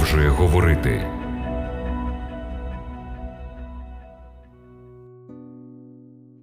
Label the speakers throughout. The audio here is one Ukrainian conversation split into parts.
Speaker 1: продовжує говорити.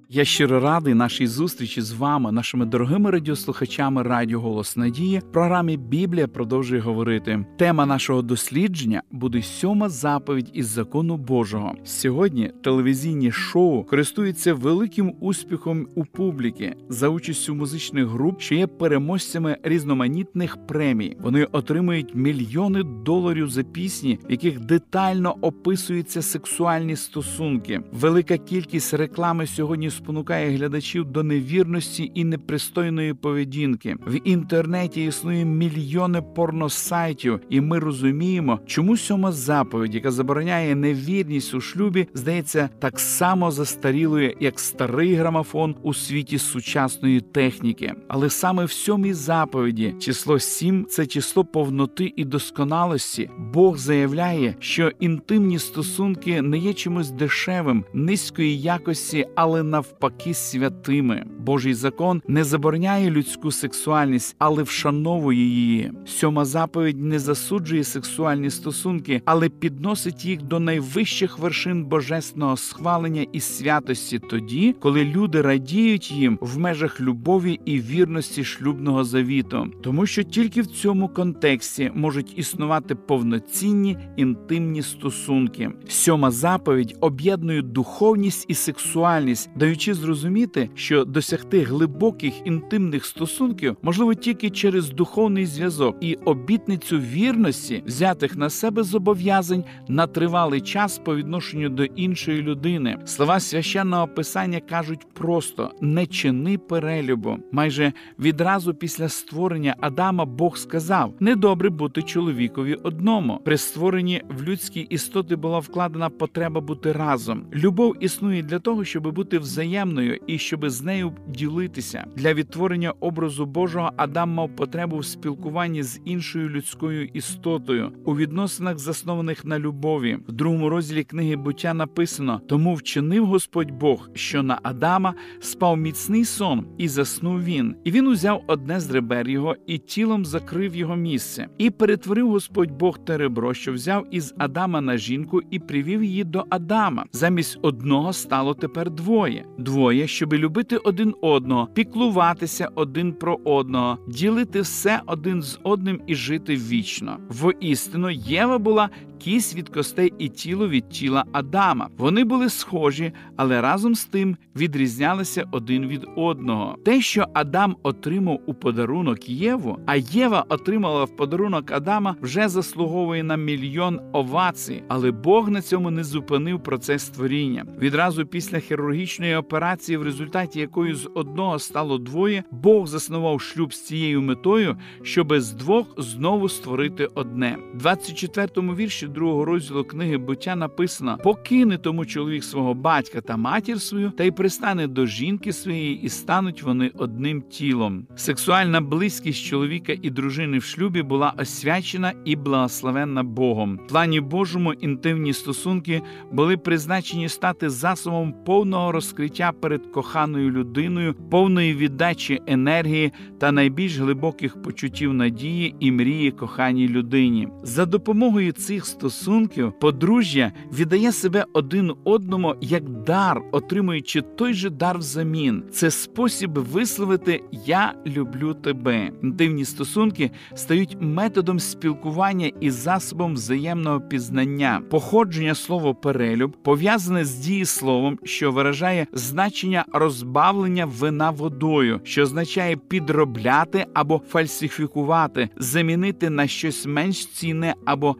Speaker 2: Я щиро радий нашій зустрічі з вами, нашими дорогими радіослухачами Радіо Голос Надії. В програмі Біблія продовжує говорити. Тема нашого дослідження буде сьома заповідь із закону Божого. Сьогодні телевізійні шоу користуються великим успіхом у публіки за участю музичних груп, що є переможцями різноманітних премій. Вони отримують мільйони доларів за пісні, в яких детально описуються сексуальні стосунки. Велика кількість реклами сьогодні спонукає глядачів до невірності і непристойної поведінки. В інтернеті існує мільйони порносайтів, і ми розуміємо, чому сьома заповідь, яка забороняє невірність у шлюбі, здається так само застарілою, як старий грамофон у світі сучасної техніки. Але саме в сьомій заповіді число сім це число повноти і досконалості. Бог заявляє, що інтимні стосунки не є чимось дешевим, низької якості, але навпаки святими. Божий закон не забороняє людську сексуальність, але вшановує її. Сьома заповідь не засуджує сексуальні стосунки, але підносить їх до найвищих вершин божественного схвалення і святості тоді, коли люди радіють їм в межах любові і вірності шлюбного завіту, тому що тільки в цьому контексті можуть існувати повноцінні інтимні стосунки. Сьома заповідь об'єднує духовність і сексуальність, даючи зрозуміти, що досягти глибоких інтимних стосунків можливо тільки через духовний зв'язок і обітницю вірності, взятих на себе зобов'язань на тривалий час по відношенню до іншої людини. Слова священного писання кажуть просто не чини перелюбу. Майже відразу після створення Адама Бог сказав: недобре бути чоловікові одному. При створенні в людські істоти була вкладена потреба бути разом. Любов існує для того, щоб бути взаємною і щоб з нею ділитися. Для відтворення образу Божого Адам мав потребу в спілкуванні з іншою людською істотою у відносинах, заснованих на любові. В другому розділі книги буття написано: тому вчинив Господь Бог, що на Адама спав міцний сон, і заснув він. І він узяв одне з ребер його і тілом закрив його місце, і перетворив Господь Бог те ребро, що взяв із Адама на жінку, і привів її до Адама. Замість одного стало тепер двоє: двоє, щоби любити один одного, піклуватися один про одного, ділити все один з одним і жити вічно. Воістину Єва була кість від костей і тіло від тіла Адама. Вони були схожі, але разом з тим відрізнялися один від одного. Те, що Адам отримав у подарунок Єву, а Єва отримала в подарунок Адама, вже заслуговує на мільйон овацій, але Бог на цьому не зупинив процес створіння. Відразу після хірургічної операції, в результаті якої з одного стало двоє, Бог заснував шлюб з цією метою, щоби з двох знову створити одне. В 24-му вірші другого розділу книги буття написано: покине тому чоловік свого батька та матір свою, та й пристане до жінки своєї, і стануть вони одним тілом. Сексуальна близькість чоловіка і дружини в шлюбі була освячена і благословенна Богом. В плані Божому інтимні стосунки були призначені стати засобом повного розкриття перед коханою людиною, повної віддачі енергії та найбільш глибоких почуттів надії і мрії коханій людині. За допомогою цих стосунків подружжя віддає себе один одному як дар, отримуючи той же дар взамін. Це спосіб висловити Я люблю тебе. Інтимні стосунки стають методом спілкування і засобом взаємного пізнання. Походження слова перелюб пов'язане з дієсловом, що виражає значення розбавлення вина водою, що означає підробляти або фальсифікувати, замінити на щось менш цінне або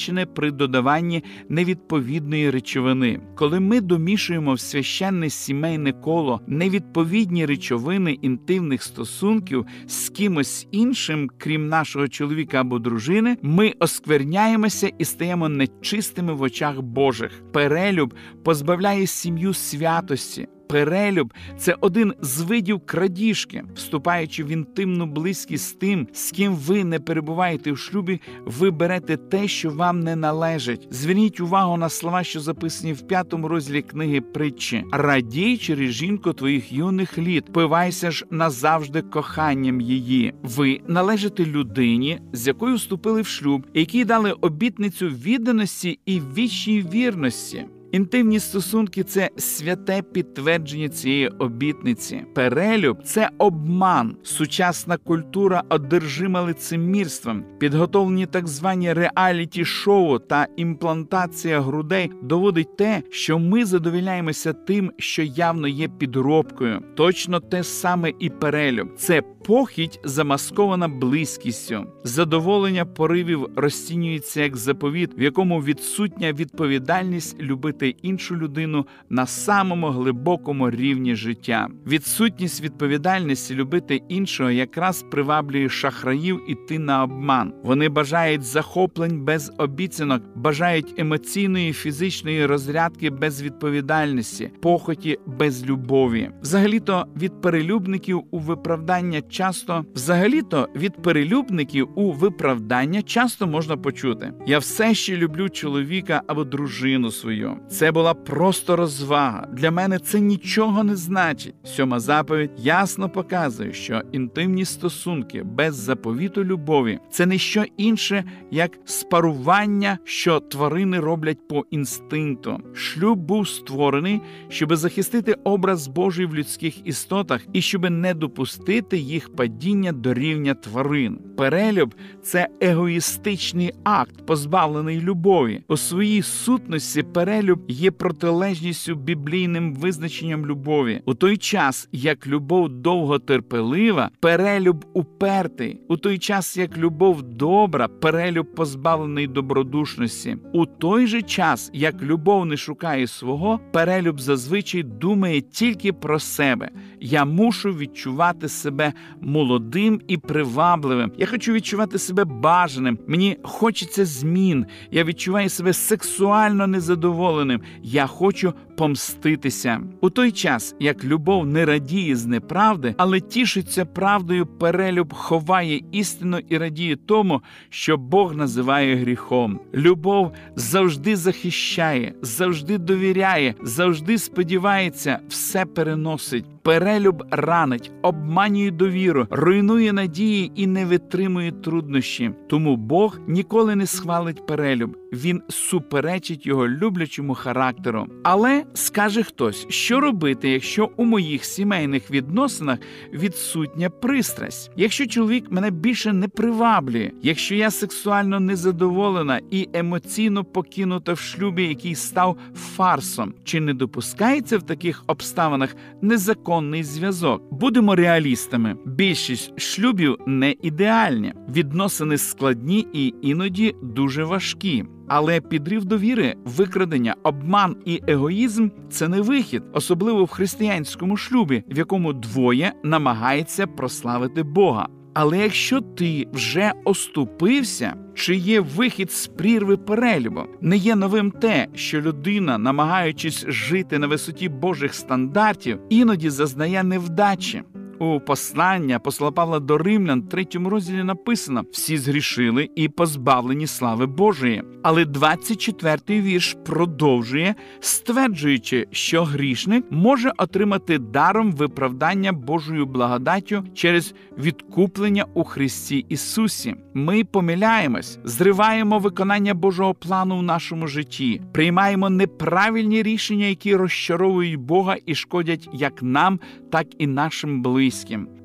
Speaker 2: засмічене при додаванні невідповідної речовини. Коли ми домішуємо в священне сімейне коло невідповідні речовини інтимних стосунків з кимось іншим, крім нашого чоловіка або дружини, ми оскверняємося і стаємо нечистими в очах Божих. Перелюб позбавляє сім'ю святості. Перелюб це один з видів крадіжки, вступаючи в інтимну близькість з тим, з ким ви не перебуваєте в шлюбі, ви берете те, що вам не належить. Зверніть увагу на слова, що записані в п'ятому розділі книги притчі: радій через жінку твоїх юних літ, пивайся ж назавжди коханням її. Ви належите людині, з якою вступили в шлюб, якій дали обітницю відданості і вічній вірності. Інтимні стосунки це святе підтвердження цієї обітниці. Перелюб це обман, сучасна культура одержима лицемірством, підготовлені так звані реаліті шоу та імплантація грудей доводить те, що ми задовільняємося тим, що явно є підробкою. Точно те саме і перелюб. Це похідь замаскована близькістю. Задоволення поривів розцінюється як заповіт, в якому відсутня відповідальність любити іншу людину на самому глибокому рівні життя. Відсутність відповідальності любити іншого якраз приваблює шахраїв іти на обман. Вони бажають захоплень без обіцянок, бажають емоційної, фізичної розрядки без відповідальності, похоті без любові. Взагалі-то від перелюбників у виправдання часто, взагалі-то від перелюбників у виправдання часто можна почути: я все ще люблю чоловіка або дружину свою. Це була просто розвага. Для мене це нічого не значить. Сьома заповідь ясно показує, що інтимні стосунки без заповіту любові це не що інше, як спарування, що тварини роблять по інстинкту. Шлюб був створений, щоб захистити образ Божий в людських істотах і щоб не допустити їх падіння до рівня тварин. Перелюб це егоїстичний акт, позбавлений любові. У своїй сутності перелюб є протилежністю біблійним визначенням любові. У той час, як любов довготерпелива, перелюб упертий, у той час, як любов добра, перелюб позбавлений добродушності. У той же час, як любов не шукає свого, перелюб зазвичай думає тільки про себе. Я мушу відчувати себе молодим і привабливим. Я хочу відчувати себе бажаним. Мені хочеться змін. Я відчуваю себе сексуально незадоволеним. Я хочу помститися. У той час, як любов не радіє з неправди, але тішиться правдою, перелюб ховає істину і радіє тому, що Бог називає гріхом. Любов завжди захищає, завжди довіряє, завжди сподівається, все переносить. Перелюб ранить, обманює довіру, руйнує надії і не витримує труднощі. Тому Бог ніколи не схвалить перелюб, він суперечить його люблячому характеру. Але скаже хтось, що робити, якщо у моїх сімейних відносинах відсутня пристрасть, якщо чоловік мене більше не приваблює, якщо я сексуально незадоволена і емоційно покинута в шлюбі, який став фарсом, чи не допускається в таких обставинах незаконний зв'язок? Будемо реалістами. Більшість шлюбів не ідеальні, відносини складні і іноді дуже важкі. Але підрив довіри, викрадення, обман і егоїзм це не вихід, особливо в християнському шлюбі, в якому двоє намагається прославити Бога. Але якщо ти вже оступився, чи є вихід з прірви перелюбу, не є новим те, що людина, намагаючись жити на висоті Божих стандартів, іноді зазнає невдачі. У послання посла Павла до Римлян, третьому розділі написано: всі згрішили і позбавлені слави Божої. Але 24-й вірш продовжує, стверджуючи, що грішник може отримати даром виправдання Божою благодаттю через відкуплення у Христі Ісусі. Ми помиляємось, зриваємо виконання Божого плану в нашому житті, приймаємо неправильні рішення, які розчаровують Бога і шкодять як нам, так і нашим близьким.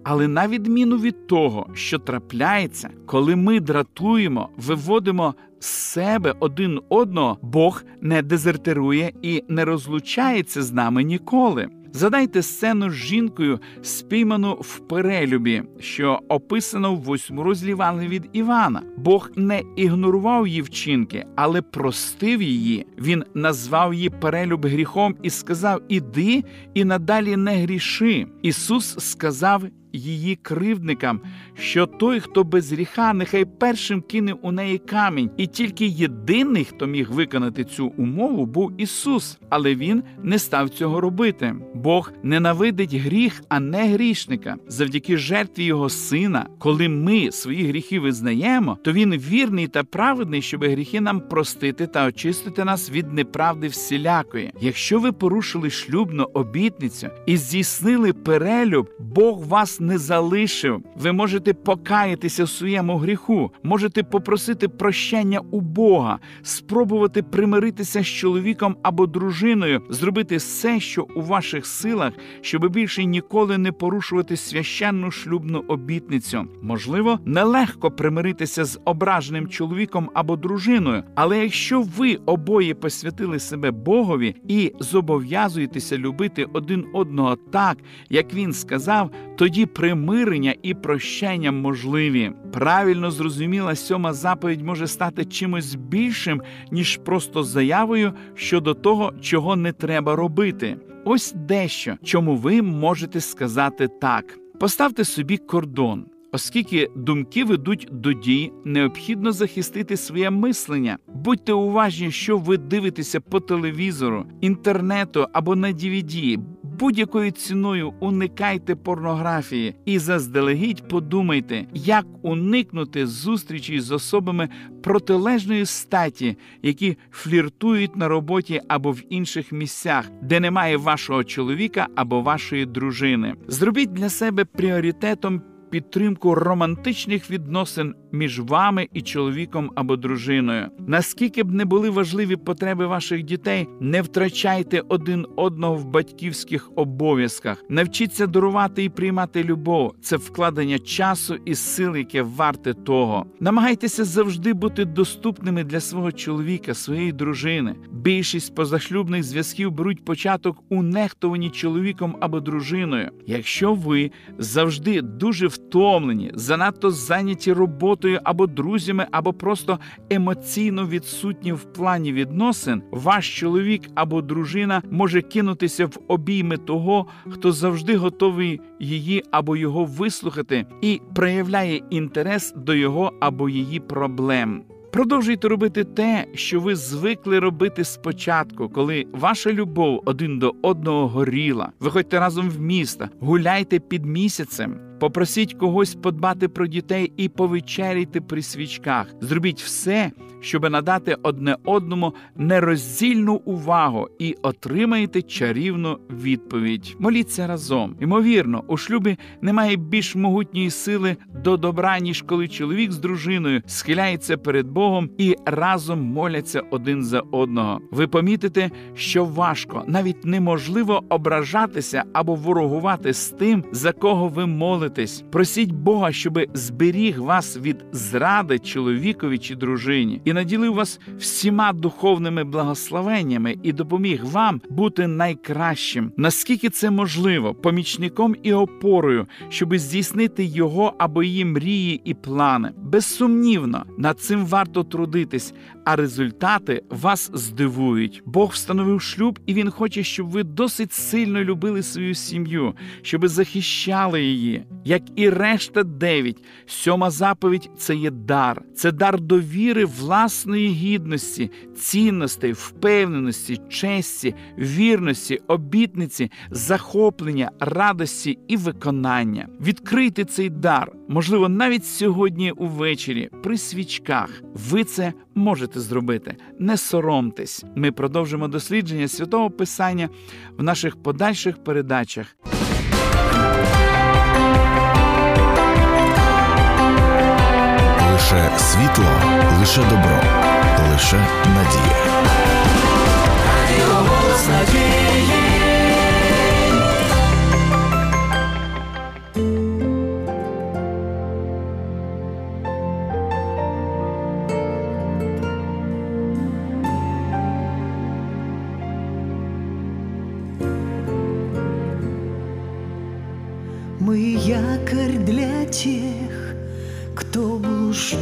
Speaker 2: Але на відміну від того, що трапляється, коли ми дратуємо, виводимо з себе один одного, Бог не дезертирує і не розлучається з нами ніколи. Задайте сцену з жінкою, спійману в перелюбі, що описано в восьму розділі від Івана. Бог не ігнорував її вчинки, але простив її. Він назвав її перелюб гріхом і сказав: Іди і надалі не гріши. Ісус сказав. Її кривдникам, що той, хто без гріха, нехай першим кине у неї камінь, і тільки єдиний, хто міг виконати цю умову, був Ісус, але Він не став цього робити. Бог ненавидить гріх, а не грішника. Завдяки жертві Його Сина, коли ми свої гріхи визнаємо, то Він вірний та праведний, щоб гріхи нам простити та очистити нас від неправди всілякої. Якщо ви порушили шлюбну обітницю і здійснили перелюб, Бог вас не залишив. Ви можете покаятися в своєму гріху, можете попросити прощення у Бога, спробувати примиритися з чоловіком або дружиною, зробити все, що у ваших силах, щоб більше ніколи не порушувати священну шлюбну обітницю. Можливо, нелегко примиритися з ображеним чоловіком або дружиною, але якщо ви обоє посвятили себе Богові і зобов'язуєтеся любити один одного так, як він сказав, тоді примирення і прощення можливі. Правильно зрозуміла сьома заповідь може стати чимось більшим, ніж просто заявою щодо того, чого не треба робити. Ось дещо, чому ви можете сказати так. Поставте собі кордон. Оскільки думки ведуть до дій, необхідно захистити своє мислення. Будьте уважні, що ви дивитеся по телевізору, інтернету або на DVD. Будь-якою ціною уникайте порнографії і заздалегідь подумайте, як уникнути зустрічі з особами протилежної статі, які фліртують на роботі або в інших місцях, де немає вашого чоловіка або вашої дружини. Зробіть для себе пріоритетом підтримку романтичних відносин між вами і чоловіком або дружиною. Наскільки б не були важливі потреби ваших дітей, не втрачайте один одного в батьківських обов'язках. Навчіться дарувати і приймати любов. Це вкладення часу і сил, яке варте того. Намагайтеся завжди бути доступними для свого чоловіка, своєї дружини. Більшість позашлюбних зв'язків беруть початок у нехтуванні чоловіком або дружиною. Якщо ви завжди дуже втомлені, занадто зайняті роботою або друзями, або просто емоційно відсутні в плані відносин, ваш чоловік або дружина може кинутися в обійми того, хто завжди готовий її або його вислухати і проявляє інтерес до його або її проблем. Продовжуйте робити те, що ви звикли робити спочатку, коли ваша любов один до одного горіла. Виходьте разом в місто, гуляйте під місяцем. Попросіть когось подбати про дітей і повечеряйте при свічках. Зробіть все, щоб надати одне одному нероздільну увагу і отримаєте чарівну відповідь. Моліться разом. Ймовірно, у шлюбі немає більш могутньої сили до добра, ніж коли чоловік з дружиною схиляється перед Богом і разом моляться один за одного. Ви помітите, що важко, навіть неможливо ображатися або ворогувати з тим, за кого ви молитесь. Просіть Бога, щоб зберіг вас від зради чоловікові чи дружині і наділив вас всіма духовними благословеннями і допоміг вам бути найкращим, наскільки це можливо, помічником і опорою, щоб здійснити його або її мрії і плани. Безсумнівно, над цим варто трудитись, а результати вас здивують. Бог встановив шлюб, і він хоче, щоб ви досить сильно любили свою сім'ю, щоб захищали її, як і решта дев'ять. Сьома заповідь це є дар, це дар довіри власної гідності, цінностей, впевненості, честі, вірності, обітниці, захоплення, радості і виконання. Відкрийте цей дар, можливо, навіть сьогодні увечері при свічках. Ви це можете зробити. Не соромтесь. Ми продовжимо дослідження святого Писання в наших подальших передачах.
Speaker 1: Лише світло, лише добро, лише надія. Радіо голос надії.
Speaker 3: Мы якорь для тех, кто блуждает.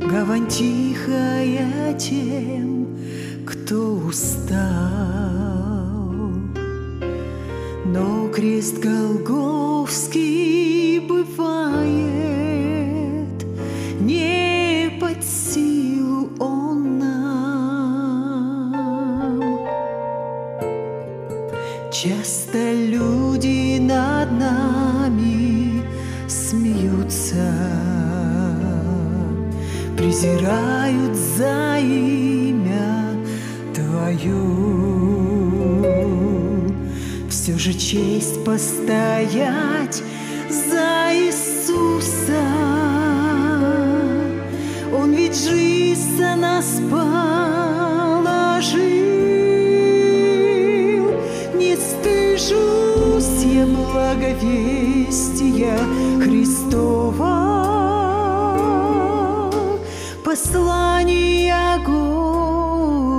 Speaker 3: Гавань тихая тем, кто устал. Но крест Голговский Часто люди над нами смеются, презирают за имя Твое. Все же честь постоять за Иисуса. Он ведь жизнь за нас спас. благовестия Христова, послание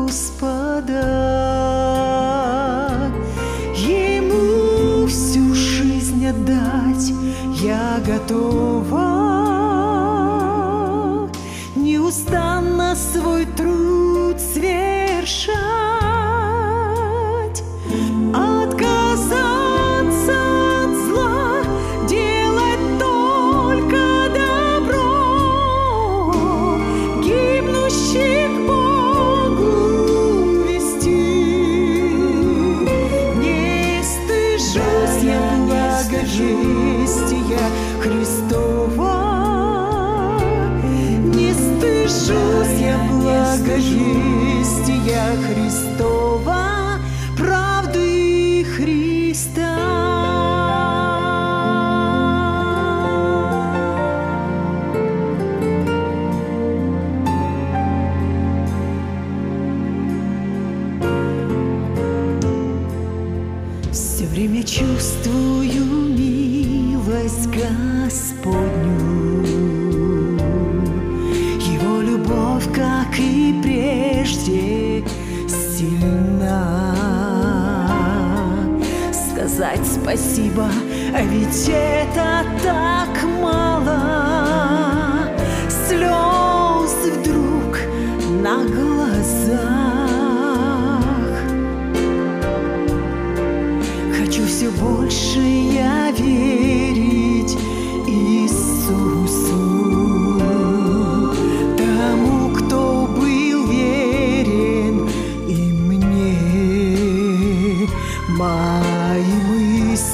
Speaker 3: Господа. є Христова, не стыжусь я благовестия Христова. сказать спасибо, а ведь это так мало слез вдруг на глазах. Хочу все больше я верить.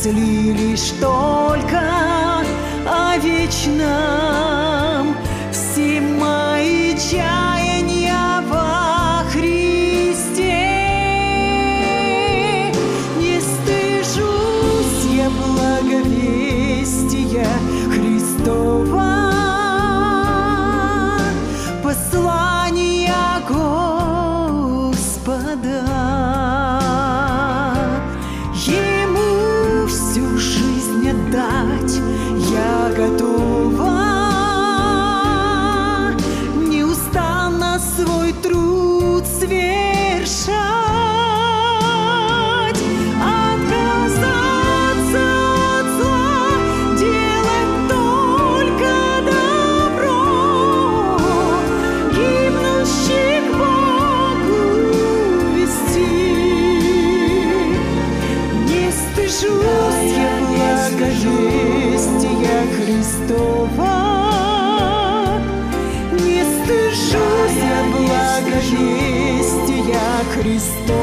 Speaker 3: мысли лишь только о вечном. Cristo.